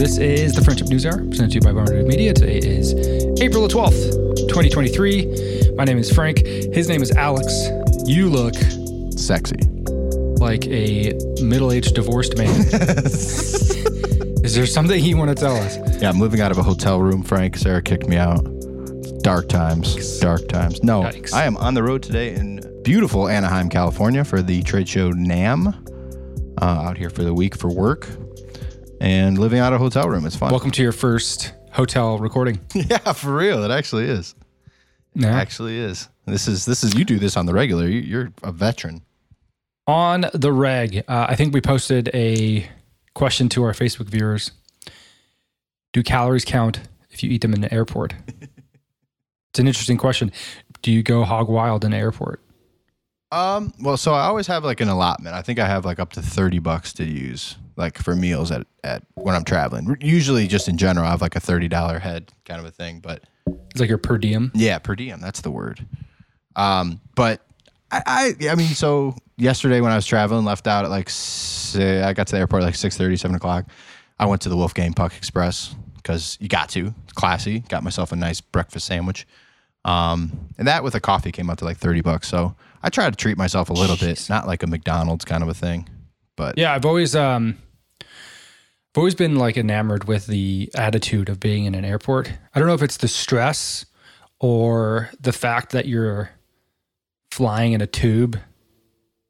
This is the Friendship News Hour, presented to you by Barnard Media. Today is April the 12th, 2023. My name is Frank. His name is Alex. You look Sexy. like a middle aged divorced man. is there something you want to tell us? Yeah, I'm moving out of a hotel room, Frank. Sarah kicked me out. Dark times. Dark times. No, Yikes. I am on the road today in beautiful Anaheim, California for the trade show NAMM. Uh, out here for the week for work and living out of a hotel room. It's fun. Welcome to your first hotel recording. yeah, for real. It actually is. Yeah. Actually is. This is this is you do this on the regular. You, you're a veteran. On the reg, uh, I think we posted a question to our Facebook viewers. Do calories count if you eat them in the airport? it's an interesting question. Do you go hog wild in the airport? Um, well, so I always have like an allotment. I think I have like up to 30 bucks to use like for meals at, at when I'm traveling. Usually just in general, I have like a $30 head kind of a thing, but It's like your per diem. yeah, per diem, that's the word. Um, but I, I, I mean, so yesterday when I was traveling, left out at like, say, I got to the airport at like 6 7 o'clock. I went to the Wolfgang Puck Express because you got to, it's classy. Got myself a nice breakfast sandwich. Um, and that with a coffee came out to like 30 bucks. So I try to treat myself a little bit, not like a McDonald's kind of a thing, but Yeah, I've always um I've always been like enamored with the attitude of being in an airport. I don't know if it's the stress or the fact that you're flying in a tube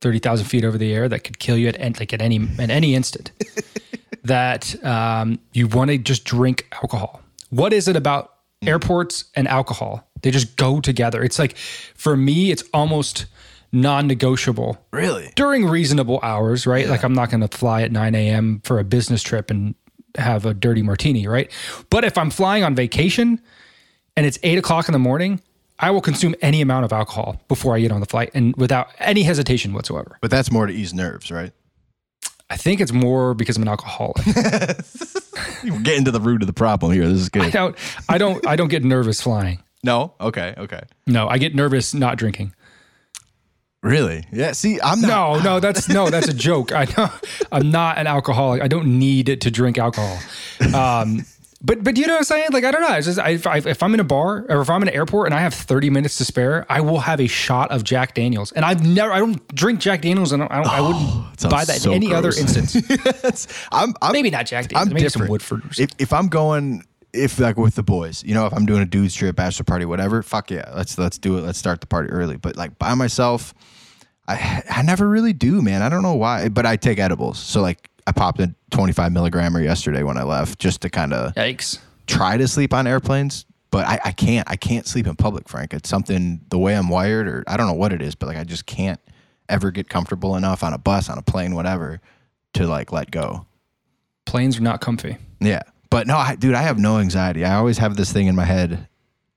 30,000 feet over the air that could kill you at like at any at any instant. that um, you want to just drink alcohol. What is it about airports and alcohol? They just go together. It's like for me, it's almost non-negotiable really? during reasonable hours, right? Like I'm not going to fly at 9 a.m. for a business trip and have a dirty martini, right? But if I'm flying on vacation and it's eight o'clock in the morning, I will consume any amount of alcohol before I get on the flight and without any hesitation whatsoever. But that's more to ease nerves, right? I think it's more because I'm an alcoholic. We're getting to the root of the problem here. This is good. I don't, I don't, I don't get nervous flying. No? Okay, okay. No, I get nervous not drinking. Really? Yeah, see, I'm not. No, no, that's no, that's a joke. I know I'm not an alcoholic. I don't need to drink alcohol. Um, but but you know what I'm saying? Like I don't know. It's just I, if, I, if I'm in a bar or if I'm in an airport and I have 30 minutes to spare, I will have a shot of Jack Daniels. And I've never I don't drink Jack Daniels and I, don't, I wouldn't sounds buy that so in any other gross. instance. I'm, I'm Maybe not Jack Daniels. I'm maybe different. some Woodford. Or if if I'm going if like with the boys, you know, if I'm doing a dudes trip, bachelor party, whatever, fuck yeah, let's let's do it. Let's start the party early. But like by myself, I I never really do, man. I don't know why, but I take edibles. So like I popped a 25 milligrammer yesterday when I left, just to kind of Yikes. try to sleep on airplanes. But I, I can't. I can't sleep in public, Frank. It's something the way I'm wired, or I don't know what it is, but like I just can't ever get comfortable enough on a bus, on a plane, whatever, to like let go. Planes are not comfy. Yeah. But no, I, dude, I have no anxiety. I always have this thing in my head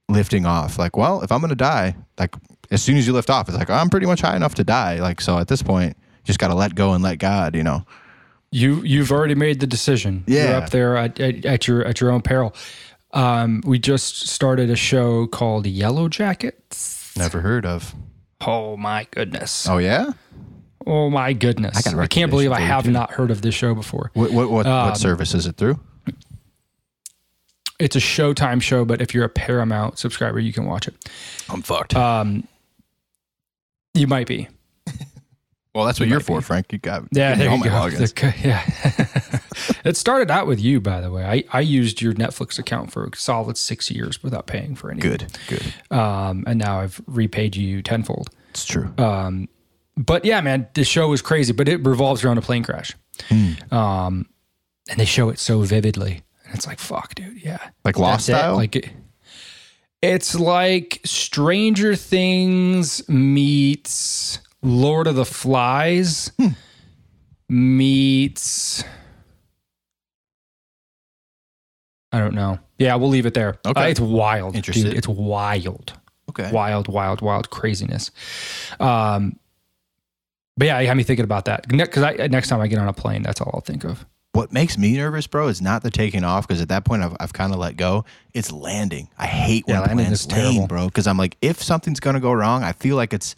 lifting off. Like, well, if I'm going to die, like as soon as you lift off, it's like, I'm pretty much high enough to die. Like, so at this point, just got to let go and let God, you know? You you've already made the decision. You're Yeah. up there at, at, at your at your own peril. Um, we just started a show called Yellow Jackets. Never heard of. Oh my goodness. Oh, yeah? Oh my goodness. I, I, can't believe I you, have not heard of this show before. What, what, what, Um, what service is it through? It's a Showtime show, but if you're a Paramount subscriber, you can watch it. I'm fucked. Um, you might be. well, that's what you're for, Frank. You got Yeah, there you my go. The- yeah. it started out with you, by the way. I, I used your Netflix account for a solid six years without paying for anything. Good, good. Um, and now I've repaid you tenfold. It's true. Um, but yeah, man, the show is crazy, but it revolves around a plane crash. Hmm. Um, and they show it so vividly. It's like, fuck, dude. Yeah. Like Lost That's it. style? Like it, it's like Stranger Things meets Lord of the Flies Hmm. meets. I don't know. Yeah, we'll leave it there. Okay. Uh, it's wild. Interested. Dude, it's wild okay. wild, wild, wild craziness. Um, but yeah, it had me thinking about that because I next time I get on a plane, that's all I'll think of. What makes me nervous, bro, is not the taking off because at that point I've, I've kind of let go. It's landing. I hate when Yeah, landing planes is terrible. bro. Because I'm like, if something's gonna go wrong, I feel like it's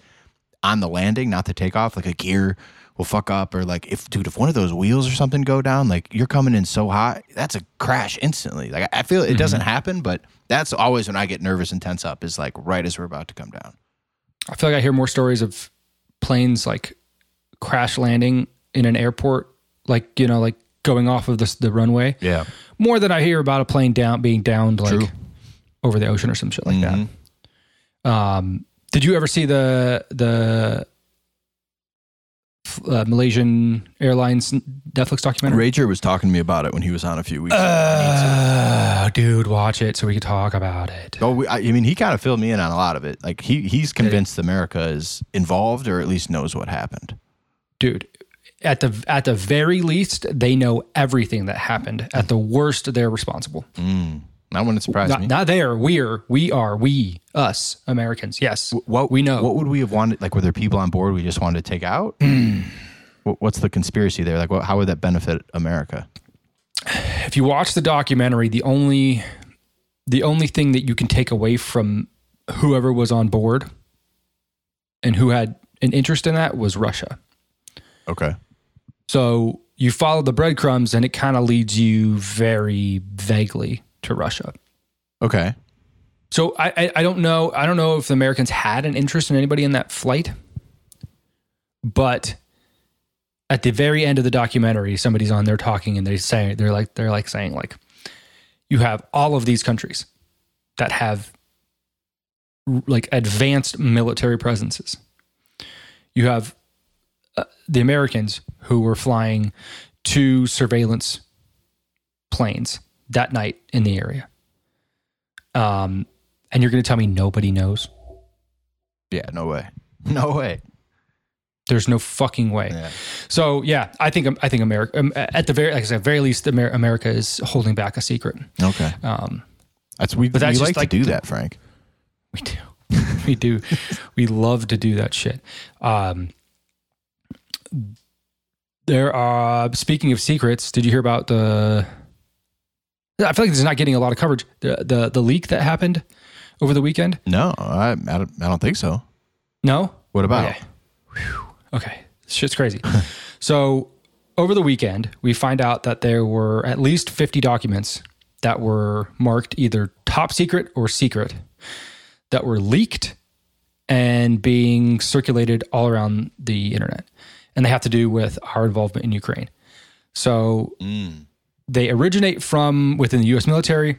on the landing, not the takeoff, like a gear will fuck up or like if dude if one of those wheels or something go down like you're coming in so hot that's a crash instantly like i feel it doesn't mm-hmm. happen but that's always when i get nervous and tense up is like right as we're about to come down I feel like I hear more stories of planes like crash landing in an airport, like you know, like going off of the the runway, yeah more than I hear about a plane down being downed like True. over the ocean or some shit like Mhm. that. Um, did you ever see the the uh, Malaysian Airlines Netflix documentary? rager was talking to me about it when he was on a few weeks Uh, dude, watch it so we can talk about it. Oh, we- I I mean, he kind of filled me in on a lot of it. Like he he's convinced America is involved or at least knows what happened. dude at the at the very least they know everything that happened at the worst they're responsible Mm. That wouldn't surprise not, me. not there we're we are we us americans yes what we know. What would we have wanted? Like, were there people on board we just wanted to take out? What, what's the conspiracy there? Like, what, how would that benefit America? if you watch the documentary the only the only thing that you can take away from whoever was on board and who had an interest in that was russia Okay. So you follow the breadcrumbs and it kind of leads you very vaguely to russia Okay. So I, I I don't know I don't know if the Americans had an interest in anybody in that flight, but at the very end of the documentary, somebody's on there talking and they say they're like they're like saying like you have all of these countries that have like advanced military presences. You have uh, the Americans who were flying two surveillance planes that night in the area. Um, and you're going to tell me nobody knows? Yeah. No way. No way. There's no fucking way. Yeah. So yeah, I think I think America um, at the very like I said, very least Amer- America is holding back a secret. Okay. Um, That's we. But that's we like, like to do the- that, Frank. we do, we do, we love to do that shit. Um, there are speaking of secrets. Did you hear about the? I feel like this is not getting a lot of coverage. The the the leak that happened over the weekend. No, I, I don't. I don't think so. No, What about? Okay. Whew. Okay. This shit's crazy. so, over the weekend, we find out that there were at least 50 documents that were marked either top secret or secret that were leaked and being circulated all around the internet. And they have to do with our involvement in Ukraine. So, Mm. they originate from within the US military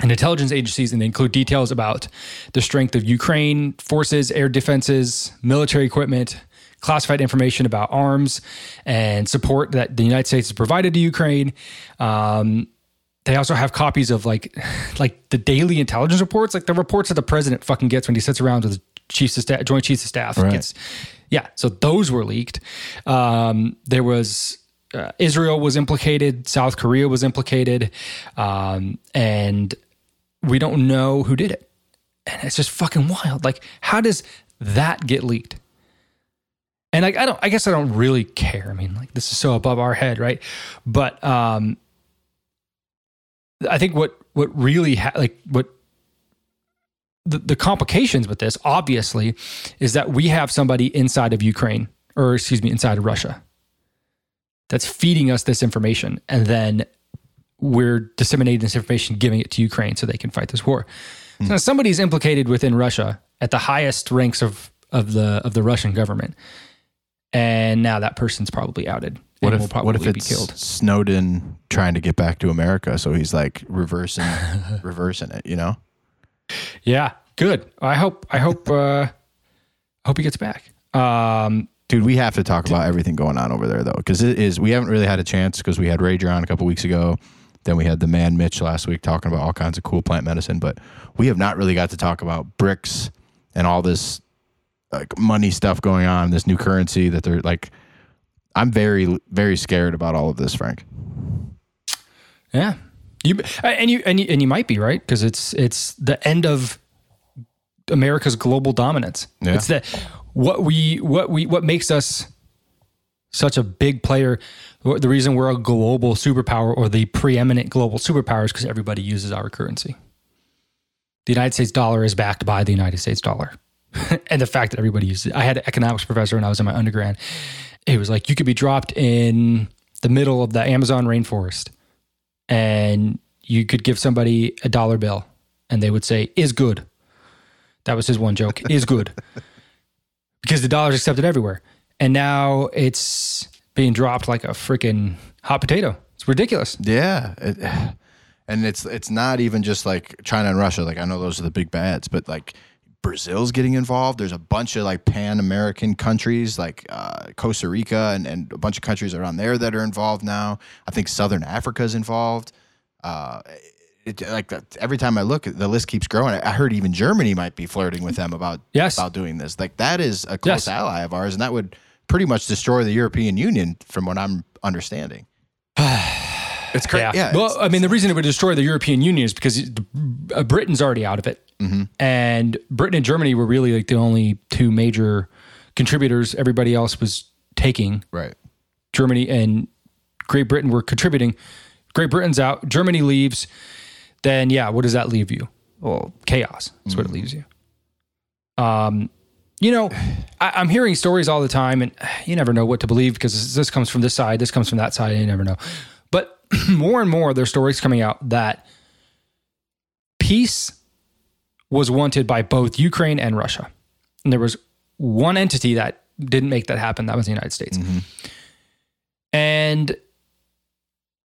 and intelligence agencies, and they include details about the strength of Ukraine forces, air defenses, military equipment, classified information about arms and support that the United States has provided to Ukraine. Um, they also have copies of like like the daily intelligence reports, like the reports that the president fucking gets when he sits around with the chiefs of staff, joint chiefs of staff. Right. Gets, yeah, so those were leaked. Um, there was uh, Israel was implicated, South Korea was implicated, um, and we don't know who did it. And it's just fucking wild. Like, how does that get leaked? And like, I don't. I guess I don't really care. I mean, like, this is so above our head, right? But um, I think what what really ha- like what the, the complications with this obviously is that we have somebody inside of Ukraine or excuse me inside of Russia that's feeding us this information and then we're disseminating this information giving it to Ukraine so they can fight this war. So hmm. now somebody's implicated within Russia at the highest ranks of of the of the Russian government. And now that person's probably outed What if probably what if be it's killed. Snowden trying to get back to America? So he's like reversing reversing it. You know. Yeah, good. I hope I hope uh I hope he gets back. Um Dude, we have to talk about everything going on over there though, because it is. We haven't really had a chance because we had Rager on a couple weeks ago. Then we had the man Mitch last week talking about all kinds of cool plant medicine, but we have not really got to talk about BRICS and all this like money stuff going on, this new currency that they're like. I'm very very scared about all of this, Frank. Yeah, you uh, and you and you and you might be right because it's it's the end of America's global dominance. Yeah. It's that what we what we what makes us such a big player. The reason we're a global superpower or the preeminent global superpower is because everybody uses our currency. The United States dollar is backed by the United States dollar, and the fact that everybody uses it. I had an economics professor when I was in my undergrad, It was like you could be dropped in the middle of the Amazon rainforest and you could give somebody a dollar bill and they would say, is good. That was his one joke, is good. Because the dollar's accepted everywhere. And now it's being dropped like a freaking hot potato. It's ridiculous. Yeah. It, and it's it's not even just like China and Russia. Like I know those are the big bads, but like Brazil's getting involved. There's a bunch of like Pan American countries, like uh, Costa Rica, and, and a bunch of countries around there that are involved now. I think Southern Africa is involved. Uh, it, like every time I look, the list keeps growing. I heard even Germany might be flirting with them about Yes. about doing this. Like that is a close Yes. ally of ours, and that would pretty much destroy the European Union, from what I'm understanding. it's crazy. Yeah. well, I mean, the reason it would destroy the European Union is because uh, Britain's already out of it, Mm-hmm. and Britain and Germany were really like the only two major contributors. Everybody else was taking. right. Germany and Great Britain were contributing. Great Britain's out. Germany leaves. Then yeah, what does that leave you? Well, chaos. That's what it leaves you. Um, you know, I, I'm hearing stories all the time, and you never know what to believe because this, this comes from this side, this comes from that side, and you never know. More and more, there's stories coming out that peace was wanted by both Ukraine and Russia, and there was one entity that didn't make that happen. That was the United States. Mm-hmm. And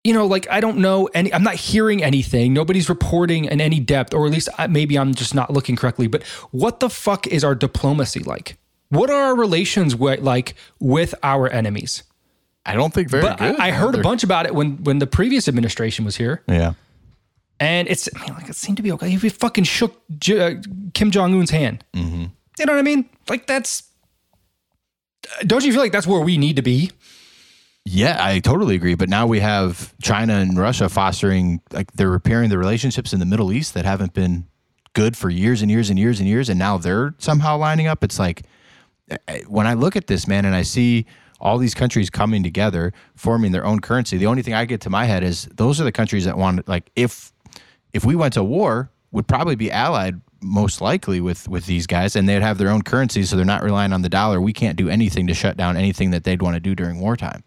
you know, like I don't know any. I'm not hearing anything. Nobody's reporting in any depth, or at least I, maybe I'm just not looking correctly. But what the fuck is our diplomacy like? What are our relations wi- like with our enemies? I don't think very But good. I, I heard a bunch about it when when the previous administration was here, Yeah. and it's I mean, like it seemed to be okay. He fucking shook J- uh, Kim Jong Un's hand. Mm-hmm. You know what I mean? Like that's. Don't you feel like that's where we need to be? Yeah, I totally agree. But now we have China and Russia fostering, like they're repairing the relationships in the Middle East that haven't been good for years and years and years and years. And now they're somehow lining up. It's like when I look at this, man, and I see all these countries coming together, forming their own currency, the only thing I get to my head is those are the countries that want, like, if if we went to war, would probably be allied most likely with with these guys and they'd have their own currency so they're not relying on the dollar. We can't do anything to shut down anything that they'd want to do during wartime.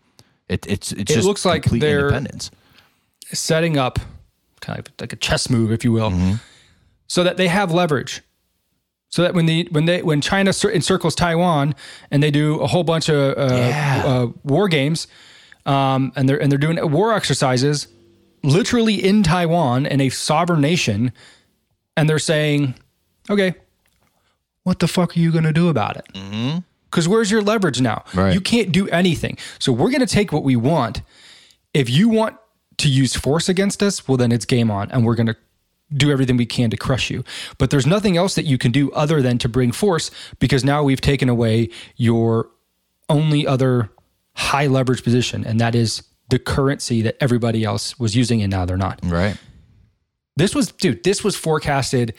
It, it's it's It just looks like complete they're- independence. setting up kind of like a chess move, if you will, mm-hmm. so that they have leverage. So that when the when they when China encircles Taiwan and they do a whole bunch of uh, Yeah. uh, war games, um, and they're and they're doing war exercises, literally in Taiwan in a sovereign nation, and they're saying, "Okay, what the fuck are you going to do about it?" Because where's your leverage now? Right. You can't do anything. So we're going to take what we want. If you want to use force against us, well, then it's game on, and we're going to do everything we can to crush you. But there's nothing else that you can do other than to bring force because now we've taken away your only other high leverage position, and that is the currency that everybody else was using, and now they're not. right This was, dude, this was forecasted.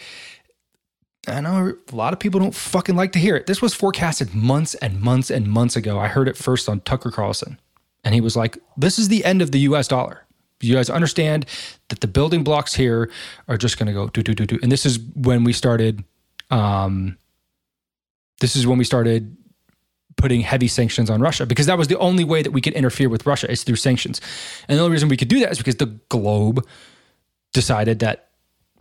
I know a lot of people don't fucking like to hear it. This was forecasted months and months and months ago. I heard it first on Tucker Carlson. And he was like, this is the end of the US dollar. You guys understand that the building blocks here are just going to go do, do, do, do. And this is when we started, um, this is when we started putting heavy sanctions on Russia because that was the only way that we could interfere with Russia is through sanctions. And the only reason we could do that is because the globe decided that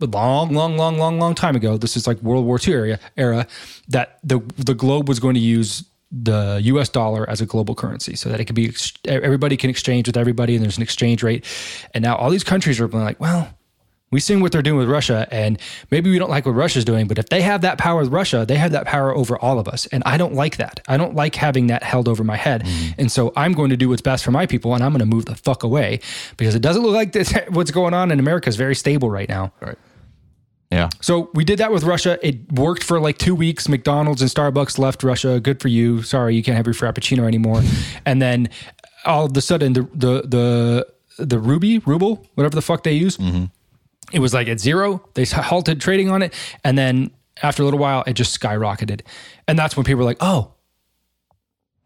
a long, long, long, long, long time ago, this is like World War II era, era that the the globe was going to use the U.S. dollar as a global currency, so that it could be everybody can exchange with everybody, and there's an exchange rate. And now all these countries are like, well, we've seen what they're doing with Russia, and maybe we don't like what Russia's doing, but if they have that power with Russia, they have that power over all of us, and I don't like that. I don't like having that held over my head, mm-hmm. and so I'm going to do what's best for my people, and I'm going to move the fuck away because it doesn't look like this, what's going on in America is very stable right now. right yeah So we did that with Russia. It worked for like two weeks. McDonald's and Starbucks left Russia. Good for you. Sorry, you can't have your Frappuccino anymore. and then all of a sudden, the the the the ruby ruble, whatever the fuck they use, it was like at zero. They halted trading on it, and then after a little while, it just skyrocketed. And that's when people were like, "Oh,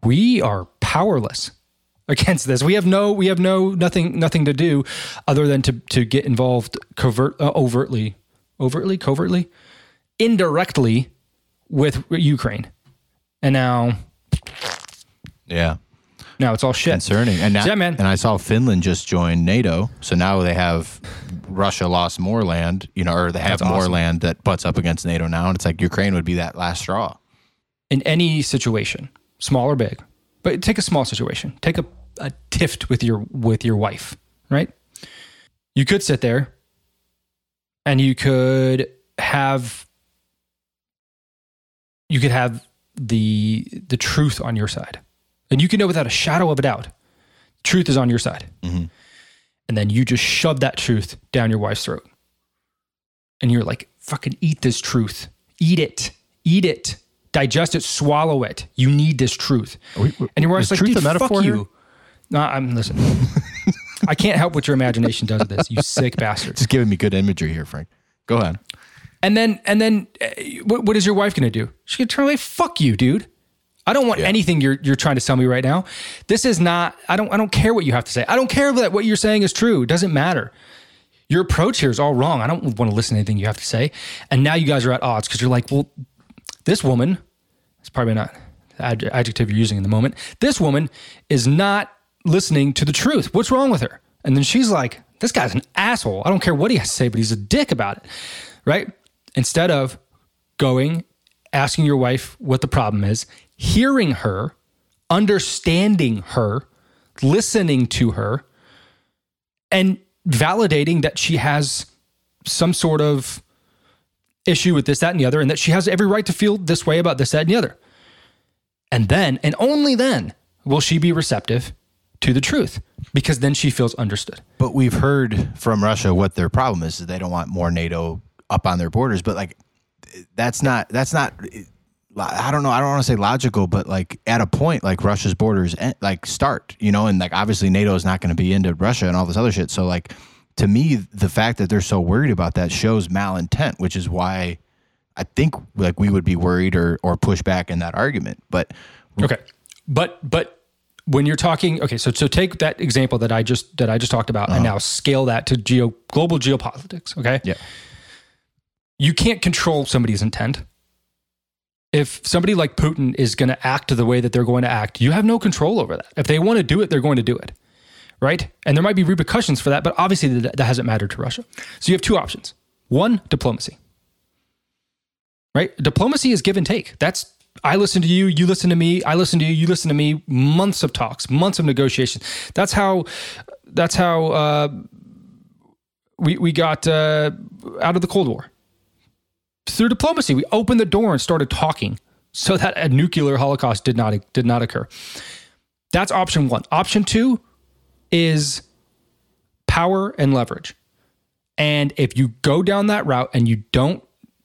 we are powerless." against this. We have no, we have no, nothing, nothing to do other than to to get involved covert, uh, overtly, overtly, covertly, indirectly with Ukraine. And now, yeah Now it's all shit. concerning. And now, Yeah, man. And I saw Finland just join NATO, so now they have Russia lost more land, you know, or they have That's more awesome. land that butts up against NATO now, and it's like Ukraine would be that last straw. in any situation, small or big. But take a small situation. Take a, a tiff with your with your wife, right? You could sit there and you could have you could have the the truth on your side. And you can know without a shadow of a doubt, truth is on your side. Mhm. And then you just shove that truth down your wife's throat. And you're like, fucking eat this truth. Eat it. Eat it. Digest it. Swallow it. You need this truth. we- and your wife's is like, truth a metaphor fuck you. No, I'm listen. I can't help what your imagination does with this. You sick bastard. Just giving me good imagery here, Frank. Go ahead. And then, and then, uh, what, what is your wife going to do? She's going to turn away. Fuck you, dude. I don't want Yeah. anything you're you're trying to sell me right now. This is not. I don't. I don't care what you have to say. I don't care that what you're saying is true. It doesn't matter. Your approach here is all wrong. I don't want to listen to anything you have to say. And now you guys are at odds because you're like, well, this woman. It's probably not the ad- adjective you're using in the moment. This woman is not listening to the truth. What's wrong with her? And then she's like, this guy's an asshole. I don't care what he has to say, but he's a dick about it. Right? Instead of going, asking your wife what the problem is, hearing her, understanding her, listening to her, and validating that she has some sort of issue with this, that, and the other, and that she has every right to feel this way about this, that, and the other. And then, and only then, will she be receptive to the truth because then she feels understood. But we've heard from Russia what their problem is, is they don't want more NATO up on their borders. But like, that's not that's not. I don't know. I don't want to say logical, but like at a point, like Russia's borders like start, you know, and like obviously NATO is not going to be into Russia and all this other shit. So like, to me, the fact that they're so worried about that shows malintent, which is why I think like we would be worried or or push back in that argument. But Okay. But but when you're talking okay, so so take that example that I just that I just talked about and uh-huh. now scale that to geo global geopolitics, okay? Yeah. You can't control somebody's intent. If somebody like Putin is going to act the way that they're going to act, you have no control over that. If they want to do it, they're going to do it. Right? And there might be repercussions for that, but obviously that, that hasn't mattered to Russia. So you have two options. One, diplomacy. Right? Diplomacy is give and take. That's I listen to you, you listen to me, I listen to you, you listen to me. Months of talks, months of negotiations. That's how. That's how uh, we we got uh, out of the Cold War through diplomacy. We opened the door and started talking so that a nuclear holocaust did not did not occur. That's option one. Option two is power and leverage. And if you go down that route and you don't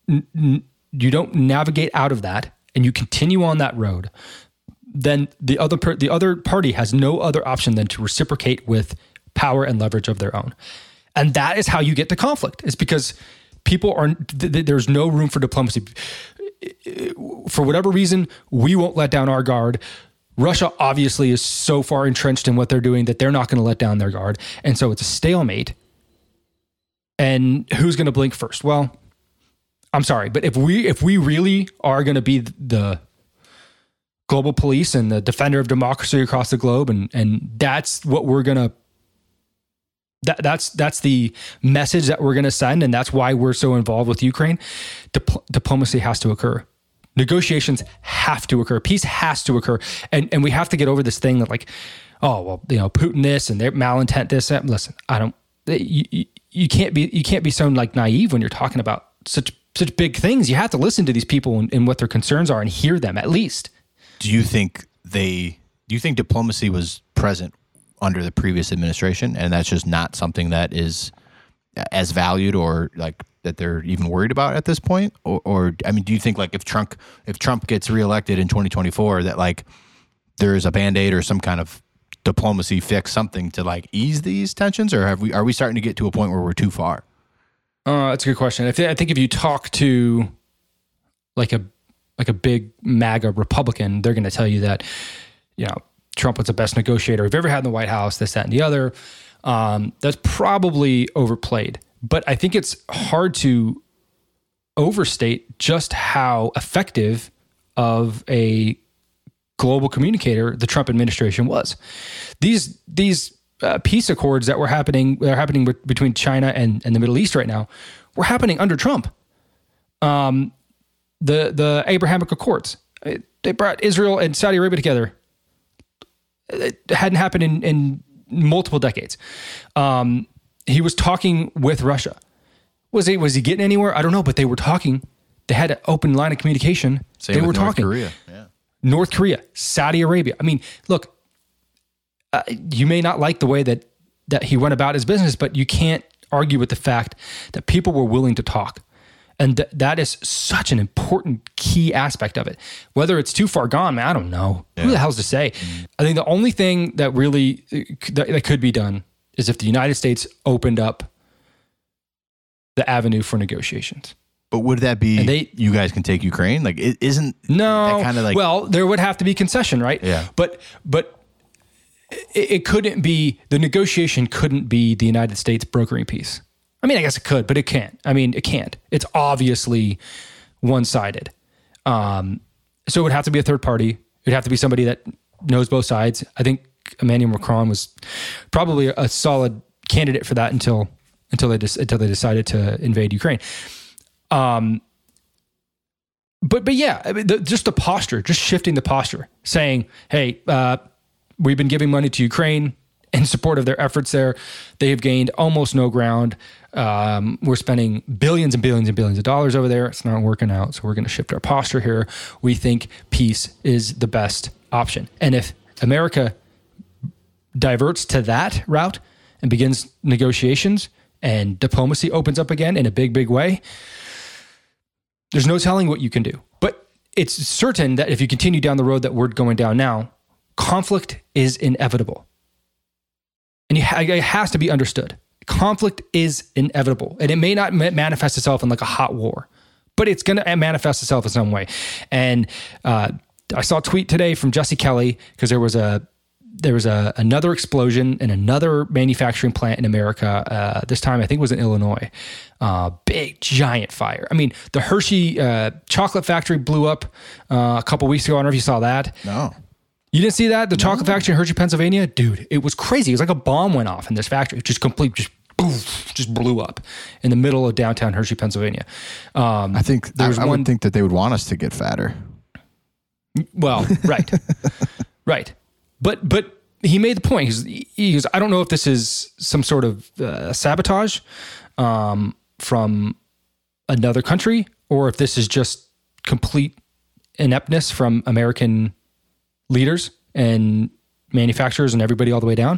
you don't navigate out of that and you continue on that road, then the other per- the other party has no other option than to reciprocate with power and leverage of their own. And that is how you get to conflict. It's because people are th- th- there's no room for diplomacy. For whatever reason, we won't let down our guard. Russia obviously is so far entrenched in what they're doing that they're not going to let down their guard. And so it's a stalemate. And who's going to blink first? Well, I'm sorry, but if we if we really are going to be the global police and the defender of democracy across the globe and and that's what we're going to that, that's that's the message that we're going to send and that's why we're so involved with Ukraine. Dipl- diplomacy has to occur. Negotiations have to occur. Peace has to occur. And and we have to get over this thing that like oh well, you know, Putin this and their malintent this. That. Listen, I don't you, you, you can't be you can't be so like naive when you're talking about such such big things. You have to listen to these people and, and what their concerns are and hear them at least. do you think they do you think diplomacy was present under the previous administration and that's just not something that is as valued or like that they're even worried about at this point or, or i mean do you think like if trump if trump gets reelected in 2024 that like there's a band-aid or some kind of diplomacy fix something to like ease these tensions or have we are we starting to get to a point where we're too far Uh, that's a good question. I, thi- I think if you talk to like a like a big MAGA Republican, they're going to tell you that you know Trump was the best negotiator we've ever had in the White House. This, that, and the other. Um, that's probably overplayed, but I think it's hard to overstate just how effective of a global communicator the Trump administration was. These these uh, peace accords that were happening that are happening with, between China and, and the Middle East right now were happening under Trump. Um, the the Abrahamic Accords they brought Israel and Saudi Arabia together. It hadn't happened in, in multiple decades. Um, he was talking with Russia. Was he was he getting anywhere? I don't know, but they were talking. They had an open line of communication. Same they were North talking. Korea. Yeah. North Korea, Saudi Arabia. I mean, look, uh, you may not like the way that that he went about his business, but you can't argue with the fact that people were willing to talk. And th- that is such an important key aspect of it. Whether it's too far gone, man, I don't know. Who the hell's to say? I think the only thing that really uh, that, that could be done is if the United States opened up the avenue for negotiations. But would that be And they- you guys can take Ukraine? Like it isn't No, kind of like well, there would have to be concession, right? Yeah. But but it, couldn't be the negotiation. Couldn't be the United States brokering peace. I mean, I guess it could, but it can't. I mean, it can't. It's obviously one sided. Um, so it would have to be a third party. It would have to be somebody that knows both sides. I think Emmanuel Macron was probably a solid candidate for that until until they just until they decided to invade Ukraine. Um, but but yeah, the, just the posture, just shifting the posture, saying, "Hey, uh, we've been giving money to Ukraine in support of their efforts there. They have gained almost no ground. Um, we're spending billions and billions and billions of dollars over there. It's not working out, so we're going to shift our posture here. We think peace is the best option, and if America diverts to that route and begins negotiations and diplomacy opens up again in a big, big way, there's no telling what you can do. But it's certain that if you continue down the road that we're going down now, conflict is inevitable. And it has to be understood. Conflict is inevitable. And it may not manifest itself in like a hot war, but it's going to manifest itself in some way. And uh, I saw a tweet today from Jesse Kelly because there was a there was a another explosion in another manufacturing plant in America. Uh, this time, I think it was in Illinois. Uh, big giant fire. I mean, the Hershey uh, chocolate factory blew up uh, a couple weeks ago. I don't know if you saw that. no. You didn't see that? The chocolate factory in Hershey, Pennsylvania, dude, it was crazy. It was like a bomb went off in this factory. It just complete, just poof, just blew up in the middle of downtown Hershey, Pennsylvania. Um, I think There's I, I one- would think that they would want us to get fatter. Well, right, right, but but he made the point. He's, he goes, I don't know if this is some sort of uh, sabotage um, from another country or if this is just complete ineptness from American leaders and manufacturers and everybody all the way down.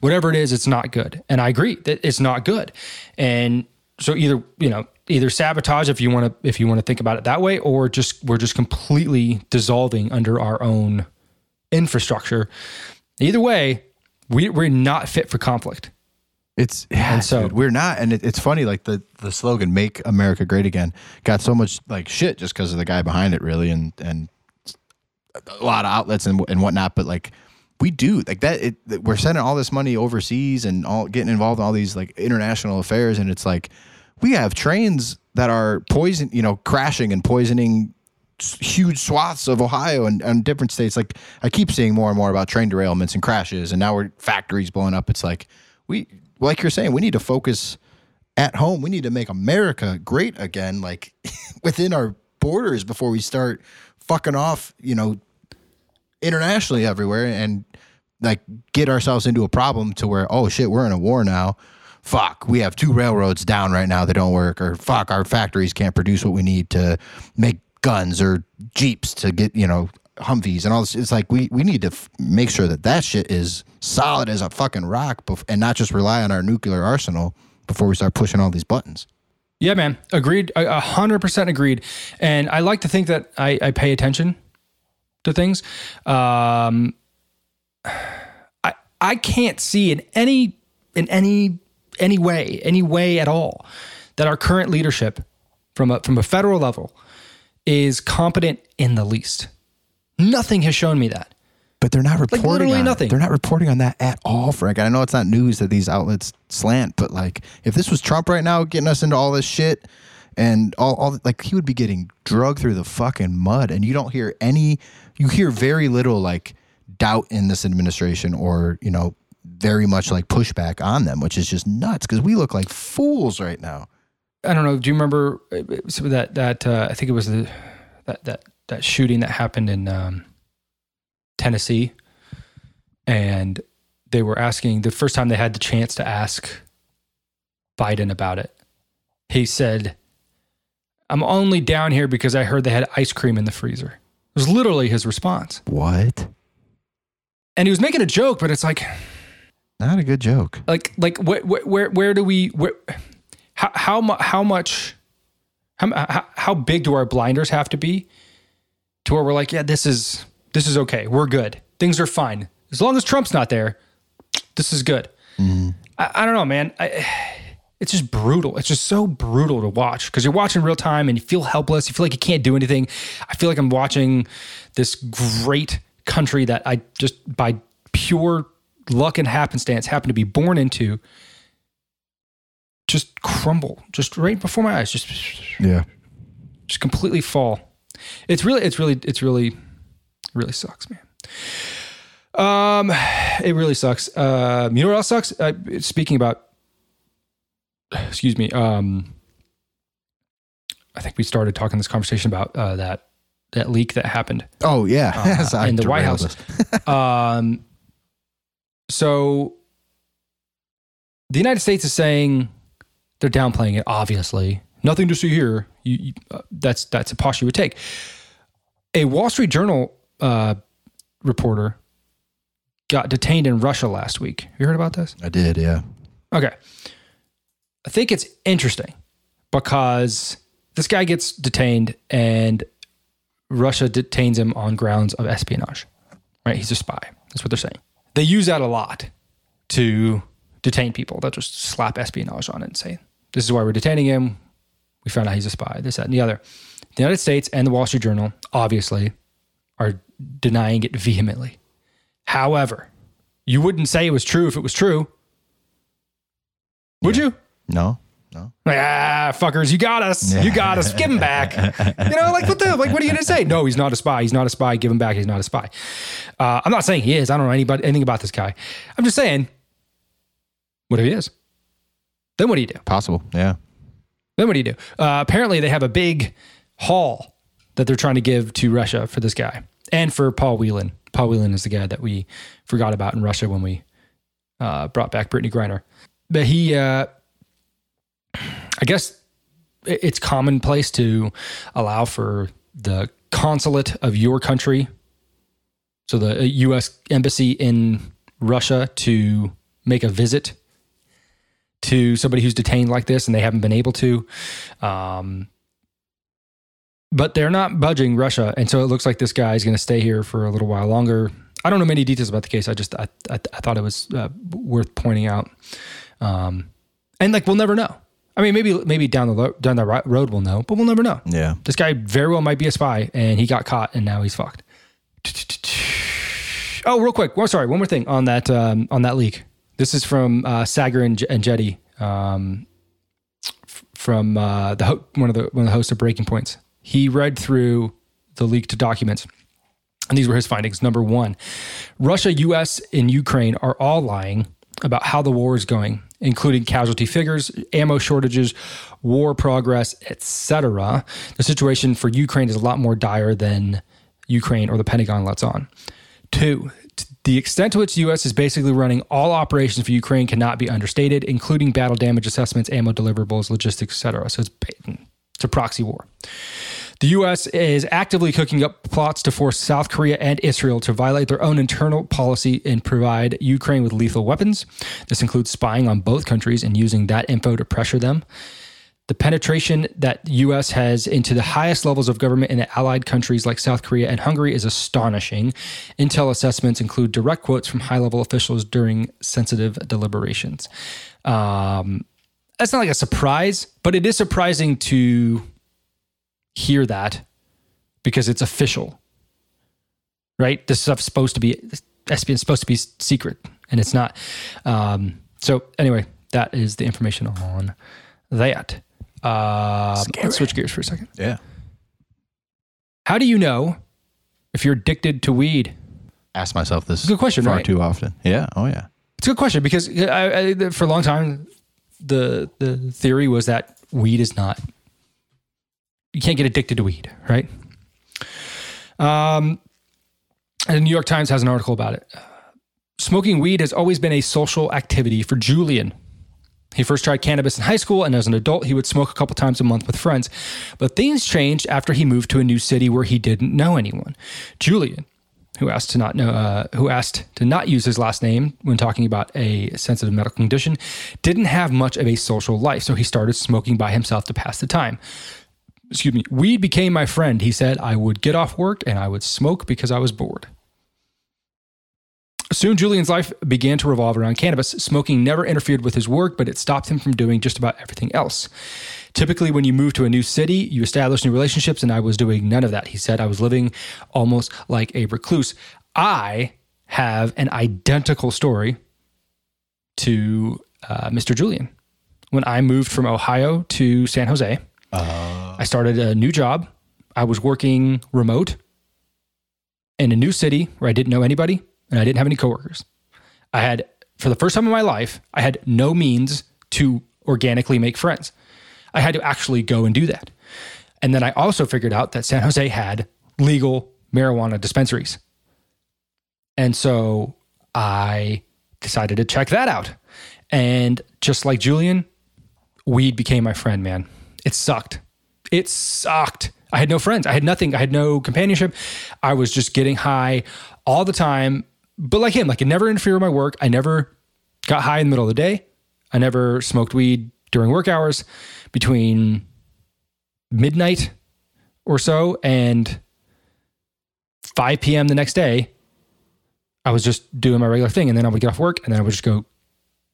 Whatever it is, it's not good, and I agree that it's not good. And so either you know either sabotage if you want to if you want to think about it that way or just we're just completely dissolving under our own infrastructure either way we, we're not fit for conflict It's yeah, so- dude, we're not, and it, it's funny. Like the the slogan "Make America Great Again" got so much like shit just because of the guy behind it, really, and and a lot of outlets and and whatnot. But like we do like that. It we're sending all this money overseas and all getting involved in all these like international affairs, and it's like we have trains that are poison, you know, crashing and poisoning huge swaths of Ohio and, and different states. Like I keep seeing more and more about train derailments and crashes, and now we're factories blowing up. It's like we, like you're saying, we need to focus at home. We need to make America great again, like within our borders before we start fucking off, you know, internationally everywhere and like get ourselves into a problem to where oh shit, we're in a war now. Fuck, we have two railroads down right now that don't work, or fuck, our factories can't produce what we need to make guns or jeeps to get you know Humvees and all this. It's like we we need to f- make sure that that shit is solid as a fucking rock, bef- and not just rely on our nuclear arsenal before we start pushing all these buttons. Yeah, man. Agreed. A hundred percent agreed. And I like to think that I, I pay attention to things. Um, I I can't see in any in any any way any way at all that our current leadership from a from a federal level is competent in the least. Nothing has shown me that. But they're not reporting literally on nothing. It. They're not reporting on that at all, Frank. I know it's not news that these outlets slant, but like if this was Trump right now getting us into all this shit and all, all like he would be getting drugged through the fucking mud, and you don't hear any, you hear very little like doubt in this administration or you know very much like pushback on them, which is just nuts because we look like fools right now. I don't know. Do you remember uh, some of that? That uh, I think it was the that that that shooting that happened in um, Tennessee, and they were asking the first time they had the chance to ask Biden about it. He said, "I'm only down here because I heard they had ice cream in the freezer." It was literally his response, What? and he was making a joke, but it's like, Not a good joke. like like where where where, where do we where how how mu- how much how, how how big do our blinders have to be to where we're like yeah this is this is okay. We're good. Things are fine. As long as Trump's not there this is good. Mm-hmm. I, I don't know man. I, it's just brutal. It's just so brutal to watch because you're watching real time and you feel helpless. You feel like you can't do anything. I feel like I'm watching this great country that I just by pure luck and happenstance happen to be born into just crumble just right before my eyes just Yeah. just completely fall. It's really it's really it's really really sucks man. Um it really sucks. Uh you know what else sucks? Uh, speaking about excuse me um i think we started talking this conversation about uh that that leak that happened Oh yeah. uh, in the White House. Um, so the United States is saying they're downplaying it. Obviously, nothing to see here. You, you, uh, that's that's a posture you would take. A Wall Street Journal uh, reporter got detained in Russia last week. You heard about this? I did. Yeah. Okay. I think it's interesting because this guy gets detained and Russia detains him on grounds of espionage. Right? He's a spy. That's what they're saying. They use that a lot to detain people. They'll just slap espionage on it and say, this is why we're detaining him. We found out he's a spy, this, that, and the other. The United States and the Wall Street Journal, obviously, are denying it vehemently. However, you wouldn't say it was true if it was true. Would you? No. No. Like, ah, fuckers, you got us. You got us. Give him back. You know, like what the like? What are you gonna say? No, he's not a spy. He's not a spy. Give him back. He's not a spy. Uh, I'm not saying he is. I don't know anybody anything about this guy. I'm just saying, what if he is? Then what do you do? Possible. Yeah. Then what do you do? Uh, apparently, they have a big haul that they're trying to give to Russia for this guy and for Paul Whelan. Paul Whelan is the guy that we forgot about in Russia when we uh, brought back Brittney Griner. But he, uh, I guess it's commonplace to allow for the consulate of your country, so the U.S. embassy in Russia, to make a visit to somebody who's detained like this and they haven't been able to. Um, but they're not budging Russia, and so it looks like this guy is going to stay here for a little while longer. I don't know many details about the case. I just I, I, I thought it was uh, worth pointing out, um, and like we'll never know. I mean, maybe maybe down the lo- down the ro- road we'll know, but we'll never know. Yeah. This guy very well might be a spy, and he got caught, and now he's fucked. Oh, real quick. Well, sorry, one more thing on that um, on that leak. This is from uh, Saagar and, J- Enjeti, um, f- from uh, the ho- one of the one of the hosts of Breaking Points. He read through the leaked documents, and these were his findings. Number one, Russia, U.S., and Ukraine are all lying about how the war is going, including casualty figures, ammo shortages, war progress, etc. The situation for Ukraine is a lot more dire than Ukraine or the Pentagon lets on. Two, the extent to which the U.S. is basically running all operations for Ukraine cannot be understated, including battle damage assessments, ammo deliverables, logistics, etc. So it's it's a proxy war. The U.S. is actively cooking up plots to force South Korea and Israel to violate their own internal policy and provide Ukraine with lethal weapons. This includes spying on both countries and using that info to pressure them. The penetration that U.S. has into the highest levels of government in the allied countries like South Korea and Hungary is astonishing. Intel assessments include direct quotes from high level officials during sensitive deliberations. Um, that's not like a surprise, but it is surprising to hear that because it's official, right? This stuff's supposed to be espionage supposed to be secret, and it's not. Um, so anyway, that is the information on that. Scary. let's switch gears for a second. Yeah. How do you know if you're addicted to weed? Ask myself this Good question, far right? too often. Yeah. Oh yeah. It's a good question because I, I, for a long time, the the theory was that weed is not. You can't get addicted to weed, right? Um, and the New York Times has an article about it. Smoking weed has always been a social activity for Julian. He first tried cannabis in high school, and as an adult, he would smoke a couple times a month with friends. But things changed after he moved to a new city where he didn't know anyone. Julian, who asked to not know, uh, who asked to not use his last name when talking about a sensitive medical condition, didn't have much of a social life, so he started smoking by himself to pass the time. Excuse me. Weed became my friend. He said I would get off work and I would smoke because I was bored. Soon, Julian's life began to revolve around cannabis. Smoking never interfered with his work, but it stopped him from doing just about everything else. Typically, when you move to a new city, you establish new relationships, and I was doing none of that. He said, I was living almost like a recluse. I have an identical story to uh, Mr. Julian. When I moved from Ohio to San Jose, Uh-huh. I started a new job. I was working remote in a new city where I didn't know anybody and I didn't have any coworkers. I had, for the first time in my life, I had no means to organically make friends. I had to actually go and do that. And then I also figured out that San Jose had legal marijuana dispensaries. And so I decided to check that out. And just like Julian, weed became my friend, man. It sucked. It sucked. I had no friends. I had nothing. I had no companionship. I was just getting high all the time. But like him, like it never interfered with my work. I never got high in the middle of the day. I never smoked weed during work hours between midnight or so and 5 p.m. the next day. I was just doing my regular thing. And then I would get off work and then I would just go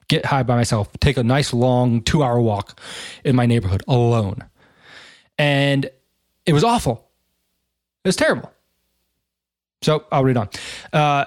get high by myself, take a nice long two hour walk in my neighborhood alone. And it was awful. It was terrible. So I'll read on. Uh,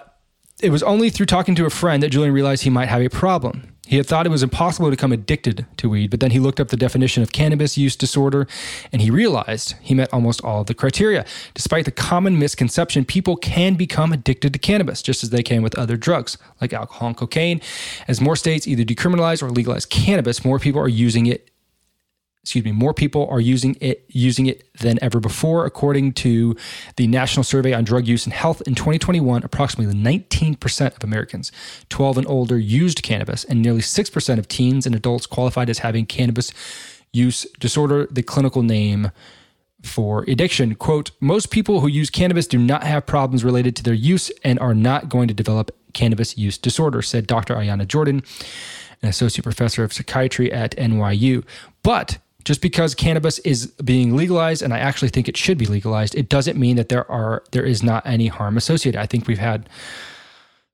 it was only through talking to a friend that Julian realized he might have a problem. He had thought it was impossible to become addicted to weed, but then he looked up the definition of cannabis use disorder and he realized he met almost all of the criteria. Despite the common misconception, people can become addicted to cannabis just as they can with other drugs like alcohol and cocaine. As more states either decriminalize or legalize cannabis, more people are using it excuse me, more people are using it using it than ever before. According to the National Survey on Drug Use and Health in 2021, approximately 19% of Americans 12 and older used cannabis, and nearly 6% of teens and adults qualified as having cannabis use disorder, the clinical name for addiction. Quote, most people who use cannabis do not have problems related to their use and are not going to develop cannabis use disorder, said Dr. Ayana Jordan, an associate professor of psychiatry at NYU. But just because cannabis is being legalized and I actually think it should be legalized, it doesn't mean that there are there is not any harm associated. I think we've had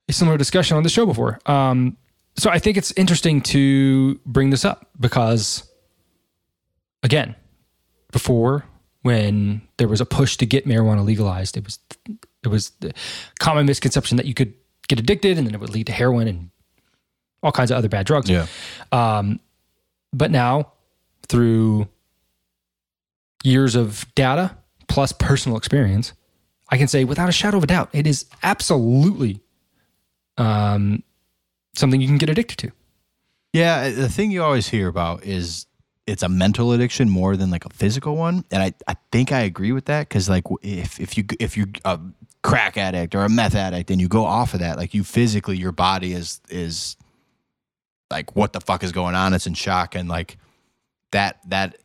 a similar discussion on the show before. Um, so I think it's interesting to bring this up because again, before when there was a push to get marijuana legalized, it was it was the common misconception that you could get addicted and then it would lead to heroin and all kinds of other bad drugs. Yeah. But now, through years of data plus personal experience, I can say without a shadow of a doubt, it is absolutely um, something you can get addicted to. Yeah, the thing you always hear about is it's a mental addiction more than like a physical one, and I, I think I agree with that because like if if you if you're a crack addict or a meth addict and you go off of that, like you physically your body is is like what the fuck is going on? It's in shock and like that that